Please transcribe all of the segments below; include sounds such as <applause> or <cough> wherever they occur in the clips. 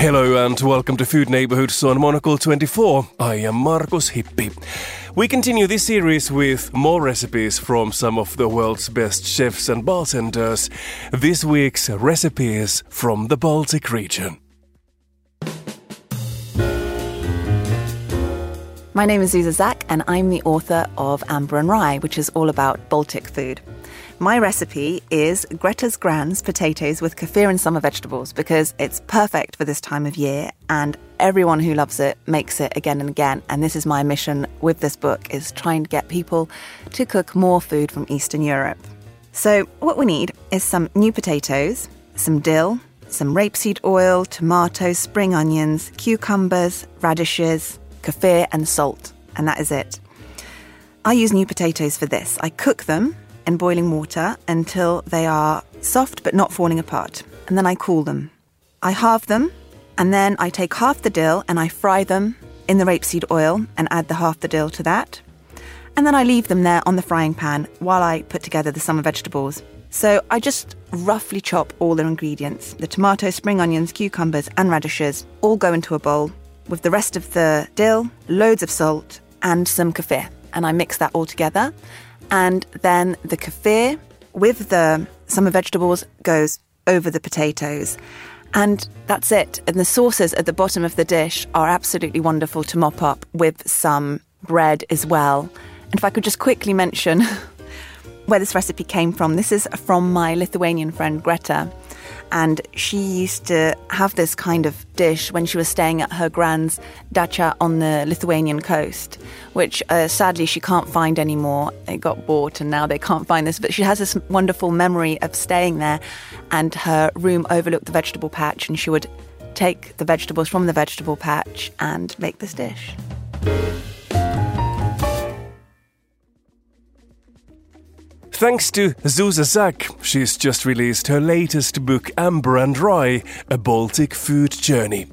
Hello and welcome to Food Neighborhoods on Monocle 24. I am Markus Hippi. We continue this series with more recipes from some of the world's best chefs and bartenders. This week's recipes from the Baltic region. My name is Zuza Zak, and I'm the author of Amber and Rye, which is all about Baltic food. My recipe is Greta's Gran's potatoes with kefir and summer vegetables because it's perfect for this time of year and everyone who loves it makes it again and again. And this is my mission with this book is trying to get people to cook more food from Eastern Europe. So what we need is some new potatoes, some dill, some rapeseed oil, tomatoes, spring onions, cucumbers, radishes, kefir and salt. And that is it. I use new potatoes for this. I cook them in boiling water until they are soft but not falling apart. And then I cool them. I halve them, and then I take half the dill and I fry them in the rapeseed oil and add the half the dill to that. And then I leave them there on the frying pan while I put together the summer vegetables. So I just roughly chop all the ingredients the tomatoes, spring onions, cucumbers, and radishes all go into a bowl with the rest of the dill, loads of salt, and some kefir. And I mix that all together and then the kefir with the summer vegetables goes over the potatoes. And that's it. And the sauces at the bottom of the dish are absolutely wonderful to mop up with some bread as well. And if I could just quickly mention <laughs> where this recipe came from, this is from my Lithuanian friend Greta. And she used to have this kind of dish when she was staying at her grand's dacha on the Lithuanian coast, which uh, sadly she can't find anymore. It got bought and now they can't find this. But she has this wonderful memory of staying there, and her room overlooked the vegetable patch, and she would take the vegetables from the vegetable patch and make this dish. Thanks to Zuza Zak, she's just released her latest book, Amber and Rye A Baltic Food Journey.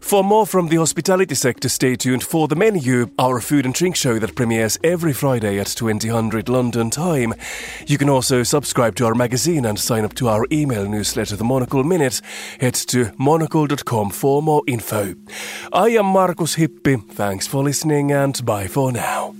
For more from the hospitality sector, stay tuned for The Menu, our food and drink show that premieres every Friday at 2000 London time. You can also subscribe to our magazine and sign up to our email newsletter, The Monocle Minute. Head to monocle.com for more info. I am Markus Hippi. Thanks for listening and bye for now.